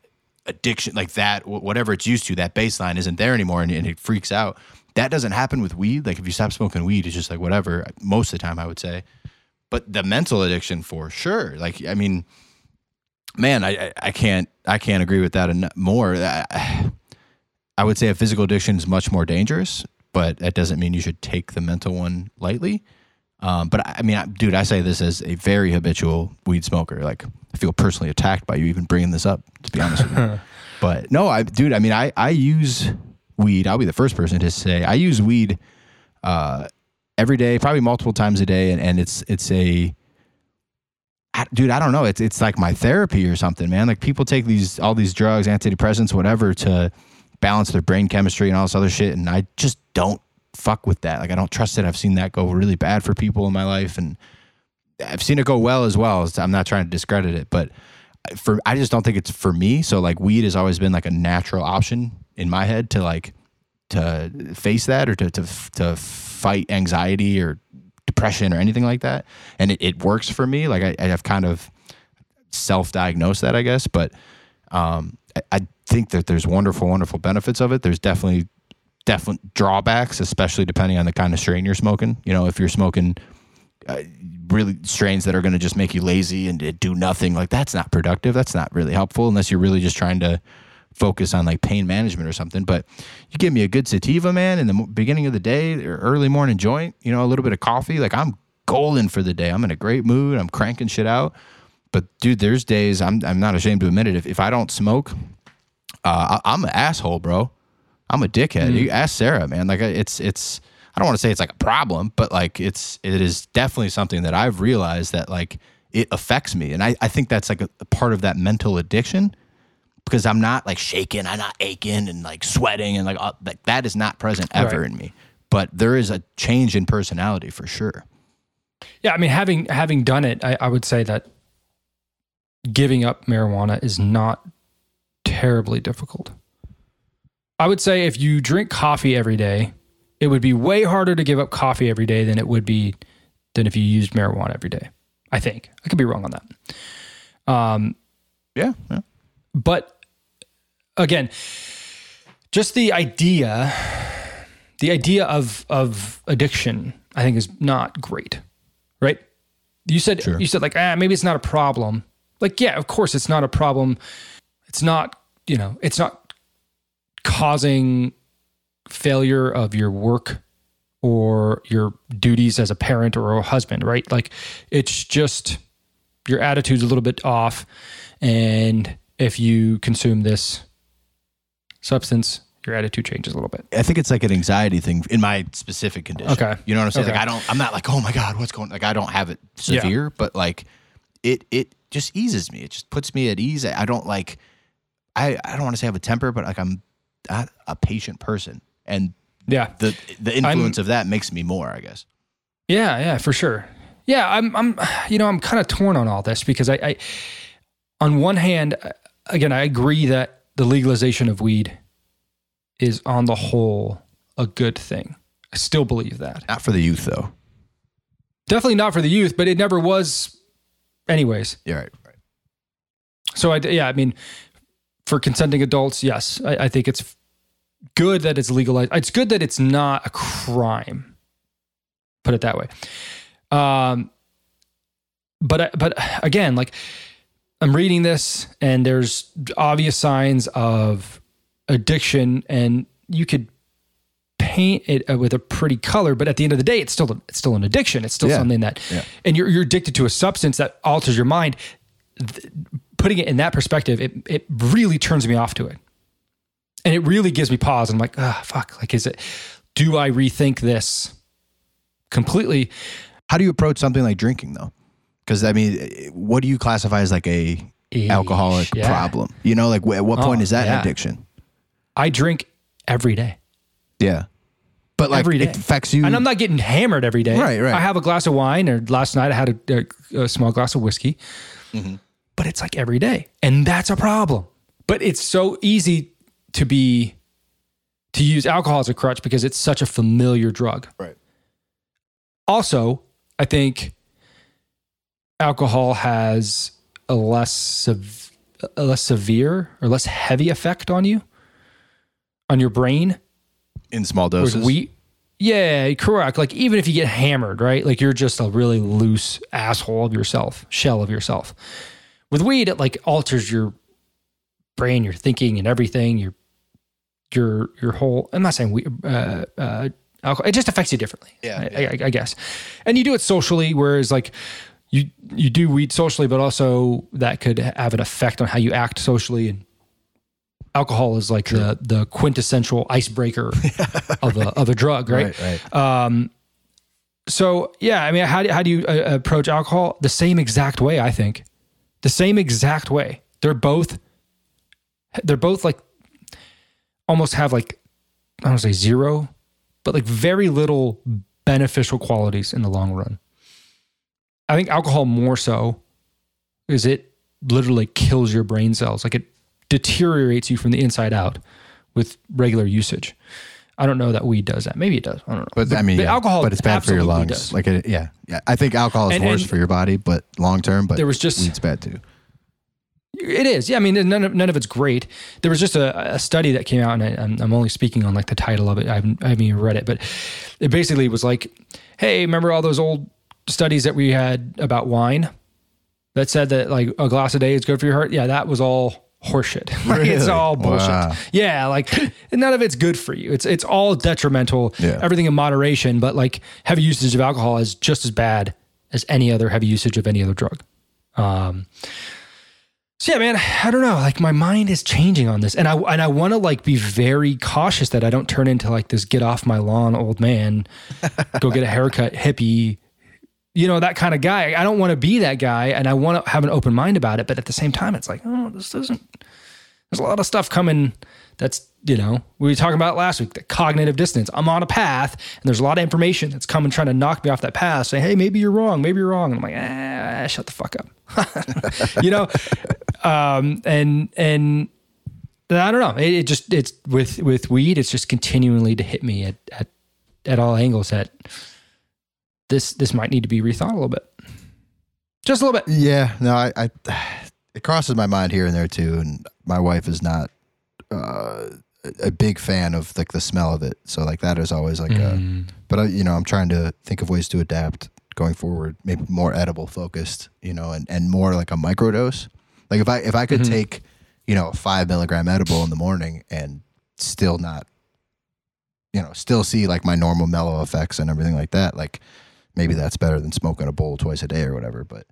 addiction like that whatever it's used to that baseline isn't there anymore and, and it freaks out. That doesn't happen with weed. Like if you stop smoking weed, it's just like whatever. Most of the time, I would say but the mental addiction for sure like i mean man i i, can't i can't agree with that more I, I would say a physical addiction is much more dangerous but that doesn't mean you should take the mental one lightly um, but I, I mean I, dude i say this as a very habitual weed smoker like i feel personally attacked by you even bringing this up to be honest with you but no i dude i mean i i use weed i'll be the first person to say i use weed uh every day, probably multiple times a day, and, and it's it's a I, dude, I don't know. It's it's like my therapy or something, man. Like people take these all these drugs, antidepressants, whatever, to balance their brain chemistry and all this other shit, and I just don't fuck with that. Like I don't trust it. I've seen that go really bad for people in my life, and I've seen it go well as well. I'm not trying to discredit it, but for I just don't think it's for me. So like weed has always been like a natural option in my head to like to face that or to to to fight anxiety or depression or anything like that. And it, it works for me. Like I, I have kind of self-diagnosed that, I guess. But um, I, I think that there's wonderful, wonderful benefits of it. There's definitely definite drawbacks, especially depending on the kind of strain you're smoking. You know, if you're smoking uh, really strains that are going to just make you lazy and do nothing, like that's not productive. That's not really helpful unless you're really just trying to focus on like pain management or something. But you give me a good sativa, man, in the beginning of the day or early morning joint, you know, a little bit of coffee, like I'm golden for the day. I'm in a great mood. I'm cranking shit out. But dude, there's days I'm I'm not ashamed to admit it. If, if I don't smoke, uh, I, am an asshole, bro. I'm a dickhead. Mm. You ask Sarah, man. Like it's it's I don't want to say it's like a problem, but like it's it is definitely something that I've realized that like it affects me, and I I think that's like a, a part of that mental addiction because I'm not like shaking, I'm not aching and like sweating and like, uh, like that is not present ever right. in me. But there is a change in personality for sure. Yeah, I mean, having having done it, I, I would say that giving up marijuana is not terribly difficult. I would say if you drink coffee every day, it would be way harder to give up coffee every day than it would be than if you used marijuana every day. I think I could be wrong on that. Um, yeah, yeah. But again, just the idea, the idea of of addiction, I think is not great, right? You said sure. you said like ah maybe it's not a problem. Like yeah, of course it's not a problem. It's not you know it's not causing failure of your work or your duties as a parent or a husband, right? Like it's just your attitude's a little bit off and if you consume this substance, your attitude changes a little bit. I think it's like an anxiety thing in my specific condition. Okay. You know what I'm saying? Okay. Like I don't I'm not like, "Oh my god, what's going like I don't have it severe, yeah. but like it it just eases me. It just puts me at ease. I don't like I I don't want to say I have a temper, but like I'm a patient person. And yeah, the the influence I'm, of that makes me more, I guess. Yeah, yeah, for sure. Yeah, I'm I'm you know, I'm kind of torn on all this because I, I on one hand, again, I agree that the legalization of weed is on the whole a good thing. I still believe that. Not for the youth though. Definitely not for the youth, but it never was anyways. Yeah, right, right. So I yeah, I mean for consenting adults, yes, I, I think it's good that it's legalized. It's good that it's not a crime. Put it that way. Um, but but again, like I'm reading this and there's obvious signs of addiction and you could paint it uh, with a pretty color but at the end of the day it's still it's still an addiction it's still yeah. something that yeah. and you're, you're addicted to a substance that alters your mind putting it in that perspective it, it really turns me off to it and it really gives me pause i'm like ah oh, fuck like is it do i rethink this completely how do you approach something like drinking though because I mean, what do you classify as like a Eesh, alcoholic yeah. problem? You know, like at what point oh, is that yeah. addiction? I drink every day. Yeah. But like every day. it affects you. And I'm not getting hammered every day. Right, right. I have a glass of wine, or last night I had a, a, a small glass of whiskey. Mm-hmm. But it's like every day. And that's a problem. But it's so easy to be, to use alcohol as a crutch because it's such a familiar drug. Right. Also, I think alcohol has a less a less severe or less heavy effect on you, on your brain. In small doses. We, yeah, correct. Like even if you get hammered, right? Like you're just a really loose asshole of yourself, shell of yourself. With weed, it like alters your brain, your thinking, and everything. Your your your whole. I'm not saying we. Uh, uh, alcohol. It just affects you differently. Yeah, I, I, I guess. And you do it socially, whereas like you you do weed socially, but also that could have an effect on how you act socially. And alcohol is like the the quintessential icebreaker of a of a drug, right? Right. right. Um, So yeah, I mean, how do, how do you uh, approach alcohol? The same exact way, I think. The same exact way. They're both. They're both like, almost have like, I don't say zero, but like very little beneficial qualities in the long run. I think alcohol more so, is it literally kills your brain cells. Like it deteriorates you from the inside out with regular usage. I don't know that weed does that. Maybe it does. I don't know. But, I mean, yeah, alcohol, but it's bad for your lungs. does. Like, it, yeah, yeah. I think alcohol is And- worse and- for your body, but long term. But There was just- weed's bad too. It is. Yeah. I mean, none of, none of it's great. There was just a, a study that came out, and I, I'm, I'm only speaking on like the title of it. I haven't, I haven't even read it, but it basically was like, hey, remember all those old studies that we had about wine that said that like a glass a day is good for your heart? Yeah, that was all horseshit. Like, It's all bullshit. Wow. Yeah, like none of it's good for you. It's it's all detrimental. Yeah. Everything in moderation, but like heavy usage of alcohol is just as bad as any other heavy usage of any other drug. Um, so yeah, man, I don't know. Like my mind is changing on this, and I and I want to like be very cautious that I don't turn into like this get off my lawn old man, go get a haircut hippie, you know that kind of guy. I don't want to be that guy, and I want to have an open mind about it. But at the same time, it's like, oh, this isn't. There's a lot of stuff coming. That's you know we were talking about last week. The cognitive dissonance. I'm on a path, and there's a lot of information that's coming trying to knock me off that path. Say, hey, maybe you're wrong. Maybe you're wrong. And I'm like, ah, shut the fuck up. you know, um, and and I don't know. It, it just it's with with weed. It's just continually to hit me at at at all angles that this this might need to be rethought a little bit, just a little bit. Yeah, no, I, I it crosses my mind here and there too, and my wife is not uh, a big fan of like the smell of it. So like that is always like a. Mm. But I, you know, I'm trying to think of ways to adapt going forward. Maybe more edible focused, you know, and and more like a microdose. Like if I if I could Mhm. take, you know, a five milligram edible in the morning and still not, you know, still see like my normal mellow effects and everything like that. Like maybe that's better than smoking a bowl twice a day or whatever. But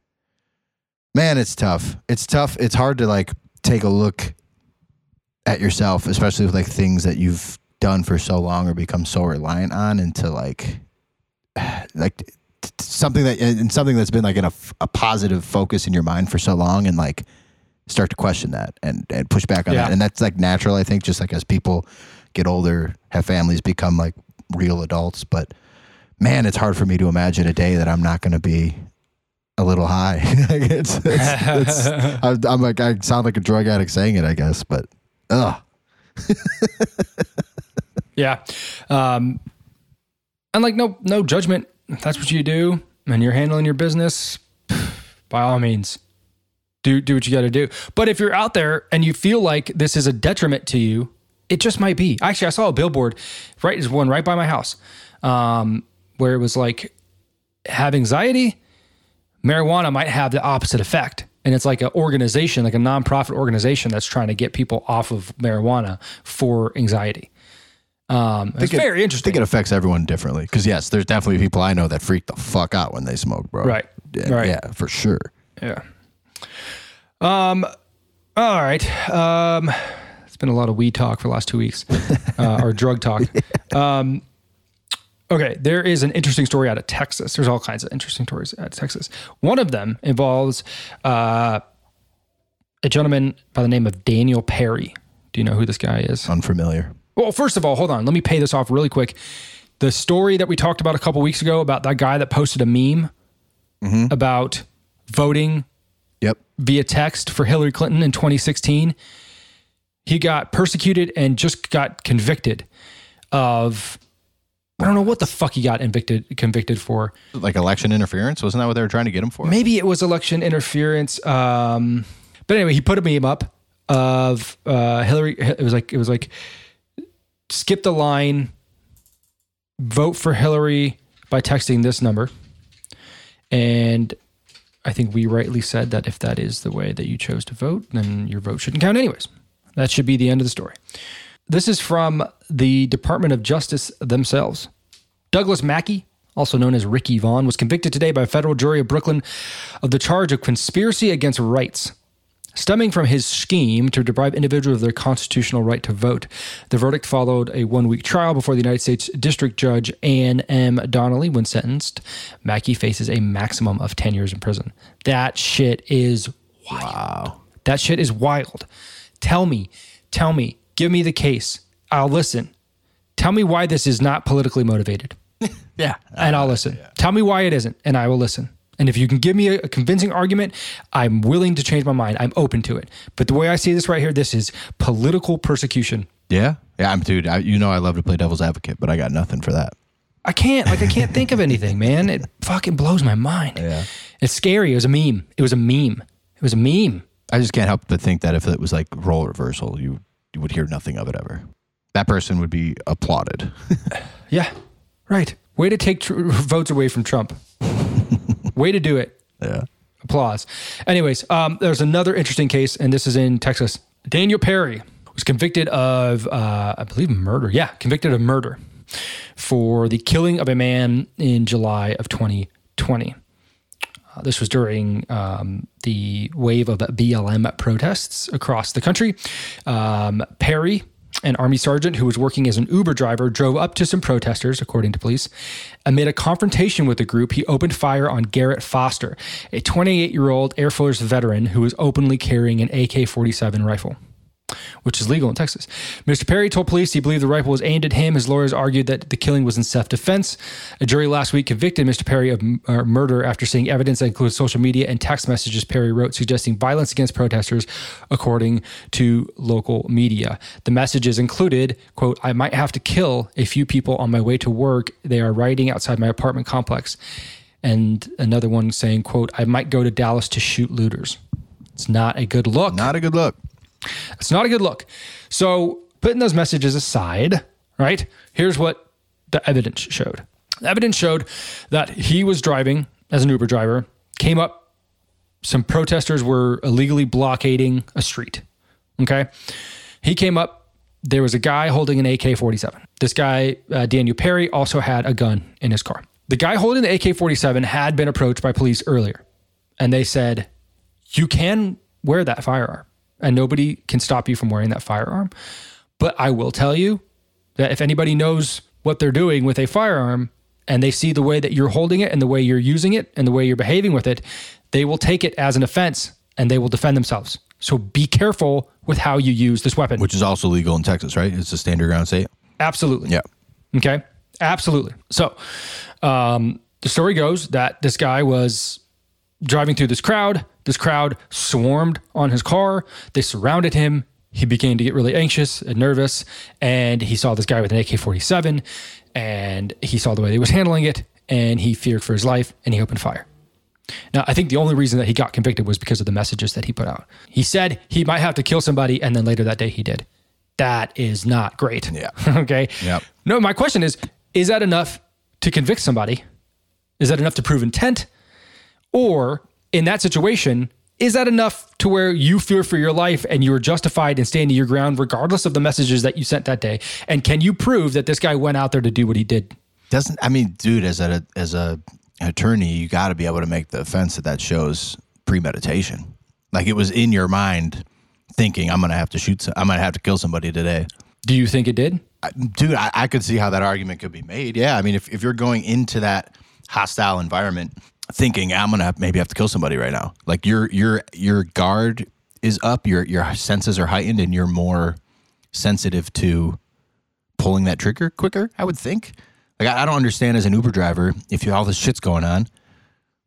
man, it's tough. It's tough. It's hard to like take a look at yourself, especially with like things that you've done for so long or become so reliant on, and to like, like something that and something that's been like in a, a positive focus in your mind for so long, and like start to question that and and push back on Yeah. that, and that's like natural. I think just like as people get older, have families, become like real adults, but man, it's hard for me to imagine a day that I'm not going to be a little high. Like, it's, it's, it's, I, I'm like, I sound like a drug addict saying it, I guess, but ugh. Yeah. Um, and like no no judgment. If that's what you do and you're handling your business, by all means, do do what you got to do. But if you're out there and you feel like this is a detriment to you, it just might be. Actually, I saw a billboard right is one right by my house, um, where it was like have anxiety, marijuana might have the opposite effect. And it's like an organization, like a nonprofit organization that's trying to get people off of marijuana for anxiety. Um, it's it- very I think it affects everyone differently. Because yes, there's definitely people I know that freak the fuck out when they smoke, bro. Right. Yeah, Right. Yeah, for sure. Yeah. Um. All right. Um. It's been a lot of weed talk for the last two weeks, uh, or drug talk. Um. Okay, there is an interesting story out of Texas. There's all kinds of interesting stories out of Texas. One of them involves uh, a gentleman by the name of Daniel Perry. Do you know who this guy is? Unfamiliar. Well, first of all, hold on. Let me pay this off really quick. The story that we talked about a couple weeks ago about that guy that posted a meme about voting Yep. via text for Hillary Clinton in 2016. He got persecuted and just got convicted of I don't know what the fuck he got convicted convicted for. Like election interference. Wasn't that what they were trying to get him for? Maybe it was election interference. Um, but anyway, he put a meme up of uh, Hillary. It was like it was like skip the line, vote for Hillary by texting this number, and I think we rightly said that if that is the way that you chose to vote, then your vote shouldn't count anyways. That should be the end of the story. This is from the Department of Justice themselves. Douglas Mackey, also known as Ricky Vaughn, was convicted today by a federal jury of Brooklyn of the charge of conspiracy against rights. Stemming from his scheme to deprive individuals of their constitutional right to vote. The verdict followed a one week trial before the United States District Judge Ann M. Donnelly. When sentenced, Mackey faces a maximum of 10 years in prison. That shit is wild. Wow. That shit is wild. Tell me, tell me, give me the case. I'll listen. Tell me why this is not politically motivated, Yeah. and I'll listen. Tell me why it isn't, and I will listen. And if you can give me a, convincing argument, I'm willing to change my mind. I'm open to it. But the way I see this right here, this is political persecution. Yeah. Yeah. I'm dude. I, you know I love to play devil's advocate, but I got nothing for that. I can't, like, I can't think of anything, man. It fucking blows my mind. Yeah. It's scary. It was a meme. It was a meme. It was a meme. I just can't help but think that if it was like role reversal, you you would hear nothing of it ever. That person would be applauded. Yeah, right. Way to take tr- votes away from Trump. Way to do it. yeah. Applause. Anyways, um, there's another interesting case, and this is in Texas. Daniel Perry was convicted of, uh, I believe, murder. Yeah, convicted of murder for the killing of a man in July of 2020. Uh, this was during um, the wave of BLM protests across the country. Um, Perry, an army sergeant who was working as an Uber driver, drove up to some protesters, according to police. Amid a confrontation with the group, he opened fire on Garrett Foster, a 28 year old Air Force veteran who was openly carrying an AK 47 rifle which is legal in Texas. Mr. Perry told police he believed the rifle was aimed at him. His lawyers argued that the killing was in self defense. A jury last week convicted Mr. Perry of uh, murder after seeing evidence that included social media and text messages Perry wrote suggesting violence against protesters, according to local media. The messages included, quote, I might have to kill a few people on my way to work. They are rioting outside my apartment complex. And another one saying, quote, I might go to Dallas to shoot looters. It's not a good look. Not a good look. It's not a good look. So, putting those messages aside, right? Here's what the evidence showed. The evidence showed that he was driving as an Uber driver, came up, some protesters were illegally blockading a street. Okay. He came up, there was a guy holding an AK 47. This guy, uh, Daniel Perry, also had a gun in his car. The guy holding the AK 47 had been approached by police earlier, and they said, You can wear that firearm and nobody can stop you from wearing that firearm. But I will tell you that if anybody knows what they're doing with a firearm and they see the way that you're holding it and the way you're using it and the way you're behaving with it, they will take it as an offense and they will defend themselves. So be careful with how you use this weapon. Which is also legal in Texas, right? It's a standard ground state. Absolutely. Yeah. Okay. Absolutely. So, um, the story goes that this guy was driving through this crowd. This crowd swarmed on his car. They surrounded him. He began to get really anxious and nervous. And he saw this guy with an AK 47 and he saw the way he was handling it. And he feared for his life and he opened fire. Now, I think the only reason that he got convicted was because of the messages that he put out. He said he might have to kill somebody, and then later that day he did. That is not great. Yeah. okay. Yep. No, my question is is that enough to convict somebody? Is that enough to prove intent? Or in that situation, is that enough to where you fear for your life and you are justified in standing your ground regardless of the messages that you sent that day? And can you prove that this guy went out there to do what he did? Doesn't I mean, dude, as a as a attorney, you got to be able to make the offense that that shows premeditation. Like it was in your mind, thinking, "I'm gonna have to shoot. Some, I'm gonna have to kill somebody today." Do you think it did? I, dude, I, I could see how that argument could be made. Yeah, I mean, if if you're going into that hostile environment thinking, "I'm gonna maybe have to kill somebody right now," like your your your guard is up, your your senses are heightened, and you're more sensitive to pulling that trigger quicker. I would think. Like I, I don't understand as an Uber driver if you all this shit's going on,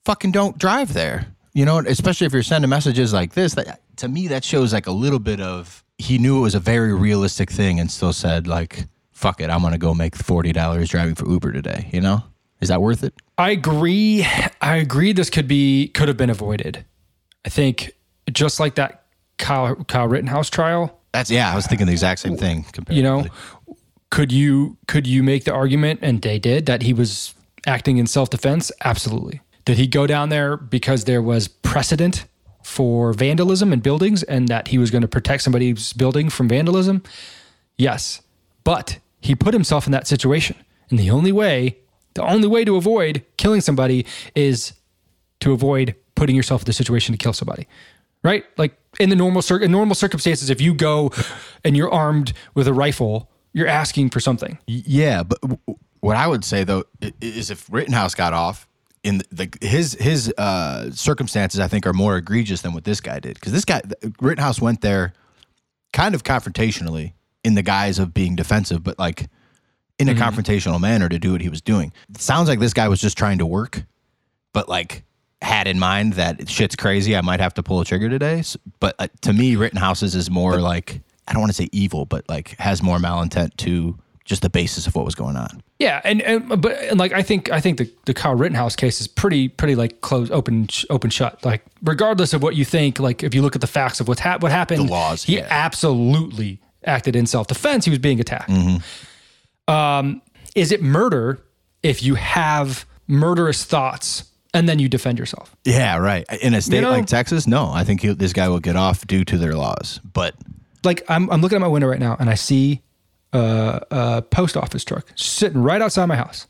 fucking don't drive there. You know, especially if you're sending messages like this. That to me that shows like a little bit of he knew it was a very realistic thing and still said like, "Fuck it, I'm gonna go make forty dollars driving for Uber today." You know, is that worth it? I agree. I agree. This could be could have been avoided. I think just like that Kyle Kyle Rittenhouse trial. That's yeah. I was thinking the exact same thing. You know, could you could you make the argument, and they did, that he was acting in self defense? Absolutely. Did he go down there because there was precedent for vandalism in buildings, and that he was going to protect somebody's building from vandalism? Yes, but he put himself in that situation, and the only way the only way to avoid killing somebody is to avoid putting yourself in the situation to kill somebody. right? Like in the normal in normal circumstances, if you go and you're armed with a rifle, you're asking for something. Yeah, but what I would say though is if Rittenhouse got off in the his his uh, circumstances, I think are more egregious than what this guy did because this guy Rittenhouse went there kind of confrontationally in the guise of being defensive, but like in a confrontational manner to do what he was doing. It sounds like this guy was just trying to work, but like had in mind that shit's crazy. I might have to pull a trigger today. S- But uh, to me, Rittenhouse's is more like I don't want to say evil, but like has more malintent to just the basis of what was going on. Yeah, and, and but and like I think I think the the Kyle Rittenhouse case is pretty pretty like close open open shut. Like regardless of what you think, like if you look at the facts of what hap- what happened, The laws, he yeah. absolutely acted in self defense. He was being attacked. Mm-hmm. Um, is it murder if you have murderous thoughts and then you defend yourself? Yeah, right. In a state know? like Texas, no, I think he, this guy will get off due to their laws. But like I'm, I'm looking at my window right now and I see a, a post office truck sitting right outside my house.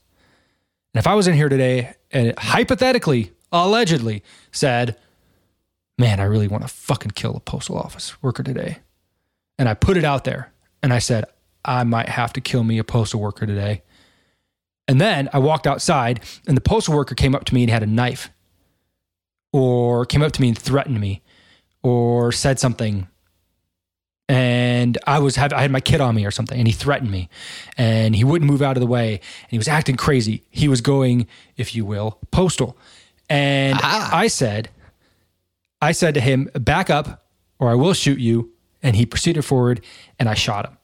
And if I was in here today and it hypothetically, allegedly said, man, I really want to fucking kill a postal office worker today. And I put it out there and I said, I might have to kill me a postal worker today. And then I walked outside and the postal worker came up to me and had a knife or came up to me and threatened me or said something and I was have I had my kid on me or something, and he threatened me, and he wouldn't move out of the way, and he was acting crazy. He was going, if you will, postal, and ah. I said, I said to him, back up, or I will shoot you, and he proceeded forward, and I shot him.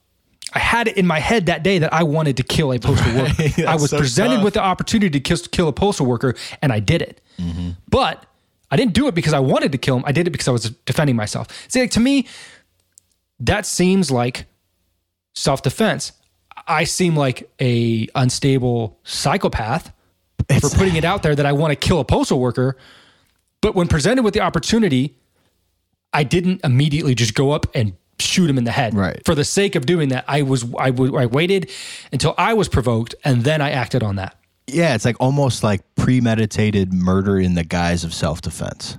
I had it in my head that day that I wanted to kill a postal worker. I was so presented tough. with the opportunity to kill, kill a postal worker, and I did it. Mm-hmm. But I didn't do it because I wanted to kill him. I did it because I was defending myself. See, like, to me, that seems like self-defense. I seem like a unstable psychopath for putting it out there that I want to kill a postal worker. But when presented with the opportunity, I didn't immediately just go up and shoot him in the head. Right. For the sake of doing that, I was I, w- I waited until I was provoked and then I acted on that. yeah, it's like almost like premeditated murder in the guise of self defense.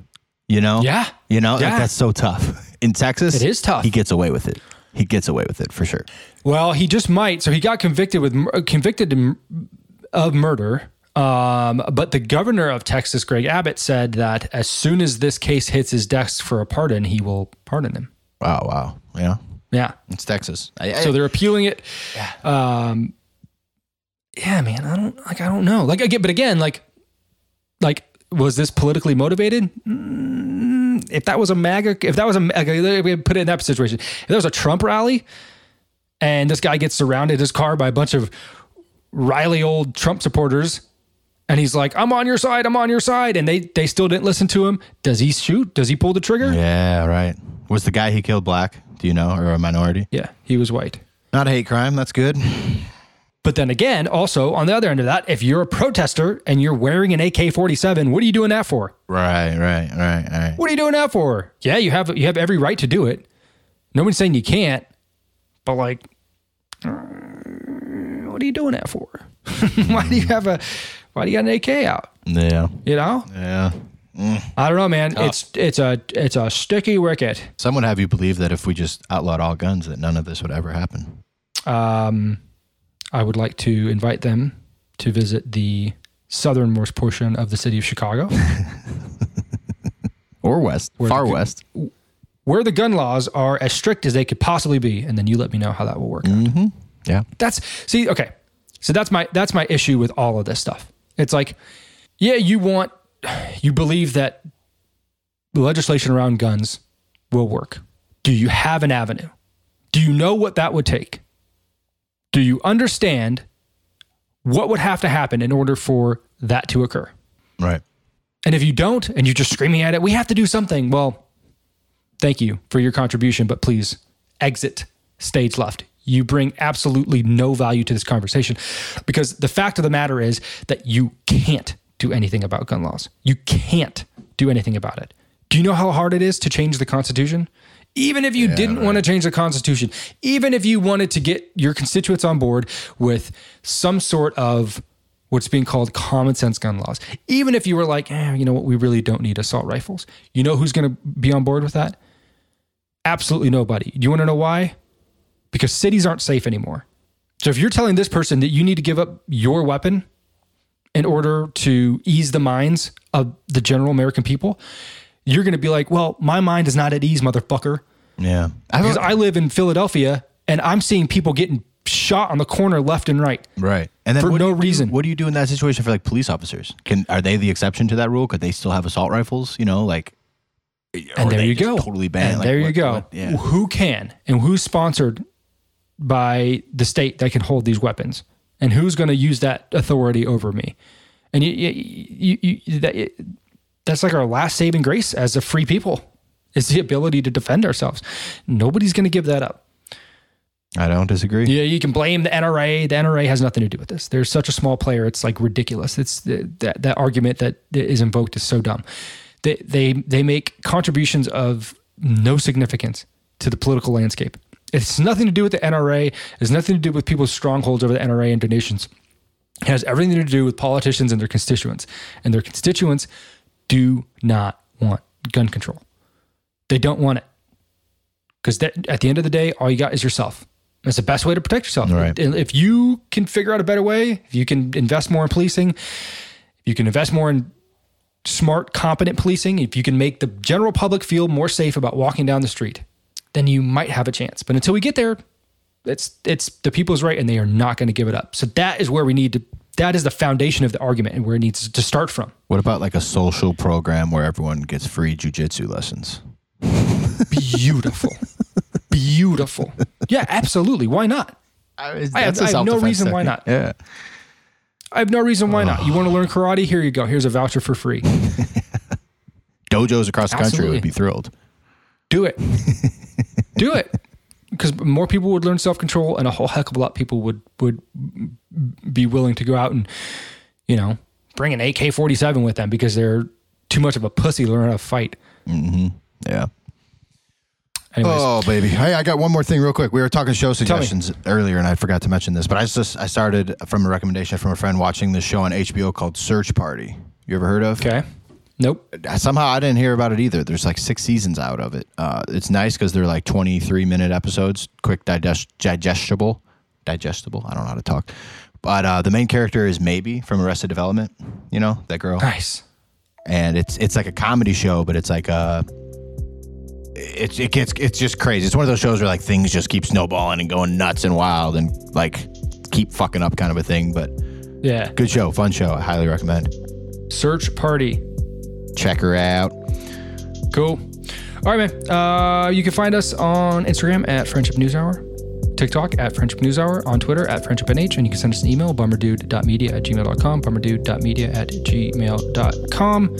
You know? Yeah. You know, Yeah. like that's so tough. In Texas, It is tough. He gets away with it. He gets away with it for sure. Well, he just might. So he got convicted with convicted of murder. Um, but the governor of Texas, Greg Abbott, said that as soon as this case hits his desk for a pardon, he will pardon him. Wow, wow. Yeah. Yeah. It's Texas. I, I, So they're appealing it. Um, yeah, man. I don't like. I don't know. Like again, but again, like, like was this politically motivated? Mm, if that was a MAGA, if that was a we put it in that situation. If there was a Trump rally, and this guy gets surrounded in his car by a bunch of Riley old Trump supporters, and he's like, "I'm on your side. I'm on your side," and they they still didn't listen to him. Does he shoot? Does he pull the trigger? yeah, right. Was the guy he killed black? Do you know, or a minority? yeah he was white. Not a hate crime. That's good. But then again, also on the other end of that, if you're a protester and you're wearing an AK 47, what are you doing that for? Right, right, right, right. What are you doing that for? Yeah, you have you have every right to do it. No one's saying you can't, but like, uh, what are you doing that for? why do you have a why do you got an AK out? Yeah, You know, yeah. I don't know, man. It's it's a it's a sticky wicket. Some would have you believe that if we just outlawed all guns, that none of this would ever happen. Um, I would like to invite them to visit the southernmost portion of the city of Chicago. Or west, far the- west. where the gun laws are as strict as they could possibly be, and then you let me know how that will work. out. Yeah, That's see, okay. So that's my that's my issue with all of this stuff. It's like, yeah, you want you believe that the legislation around guns will work. Do you have an avenue? Do you know what that would take? Do you understand what would have to happen in order for that to occur? right. And if you don't, and you're just screaming at it, we have to do something. Well, thank you for your contribution, but please exit stage left. You bring absolutely no value to this conversation because the fact of the matter is that you can't do anything about gun laws. You can't do anything about it. Do you know how hard it is to change the Constitution? Even if you didn't want to change the Constitution, even if you wanted to get your constituents on board with some sort of what's being called common sense gun laws. Even if you were like, eh, you know what, we really don't need assault rifles. You know who's going to be on board with that? Absolutely nobody. Do you want to know why? Because cities aren't safe anymore. So if you're telling this person that you need to give up your weapon in order to ease the minds of the general American people, you're going to be like, well, my mind is not at ease, motherfucker. Yeah. Because I live in Philadelphia and I'm seeing people getting shot on the corner left and right. right. And then For no you- do reason. What do you do in that situation for like police officers? Can are they the exception to that rule? Could they still have assault rifles? You know, like. And there you go. Totally banned. And Like, there you what- go. what- yeah. Who can and who's sponsored by the state that can hold these weapons? And who's going to use that authority over me? And you, you, you, you that, it, that's like our last saving grace as a free people is the ability to defend ourselves. Nobody's going to give that up. I don't disagree. Yeah, you can blame the NRA. The NRA has nothing to do with this. They're such a small player. It's like ridiculous. It's that that argument that is invoked is so dumb. They they they make contributions of no significance to the political landscape. It's nothing to do with the NRA. It has nothing to do with people's strongholds over the NRA and donations. It has everything to do with politicians and their constituents. And their constituents do not want gun control. They don't want it. Because at the end of the day, all you got is yourself. That's the best way to protect yourself. Right. And If you can figure out a better way, if you can invest more in policing, if you can invest more in smart, competent policing, if you can make the general public feel more safe about walking down the street, then you might have a chance. But until we get there, it's it's the people's right, and they are not going to give it up. So that is where we need to. That is the foundation of the argument, and where it needs to start from. What about like a social program where everyone gets free jujitsu lessons? Beautiful, beautiful. Yeah, absolutely. Why not? I, I have- I have no reason why not. Yeah. I have no reason why not. You want to learn karate? Here you go. Here's a voucher for free. Dojos across the country would be thrilled. Do it. Do it. Because more people would learn self control, and a whole heck of a lot of people would would be willing to go out and you know bring an AK forty seven with them because they're too much of a pussy to learn how to fight. Mm-hmm. Yeah. Anyways, Oh baby, hey, I got one more thing real quick. We were talking show suggestions earlier, and I forgot to mention this, but I just I started from a recommendation from a friend watching this show on HBO called Search Party. You ever heard of? It? Okay. Nope. Somehow I didn't hear about it either. There's like six seasons out of it. Uh, it's nice because they're like 23 minute episodes, quick digest digestible, digestible. I don't know how to talk, but uh, the main character is Maeby from Arrested Development. You know that girl. Nice. and it's it's like a comedy show, but it's like a it it gets it's just crazy. It's one of those shows where like things just keep snowballing and going nuts and wild and like keep fucking up kind of a thing. But Yeah. good show, fun show. I highly recommend. Search party. Check her out. Cool. All right, man. Uh, you can find us on Instagram at Friendship News Hour, TikTok at Friendship News Hour, on Twitter at Friendship NH, and you can send us an email, bummerdude.media at gmail.com, bummerdude.media at gmail.com.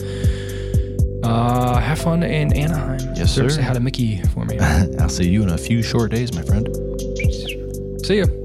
Uh, have fun in Anaheim. Yes, sir. Say hi to Mickey for me. I'll see you in a few short days, my friend. See you.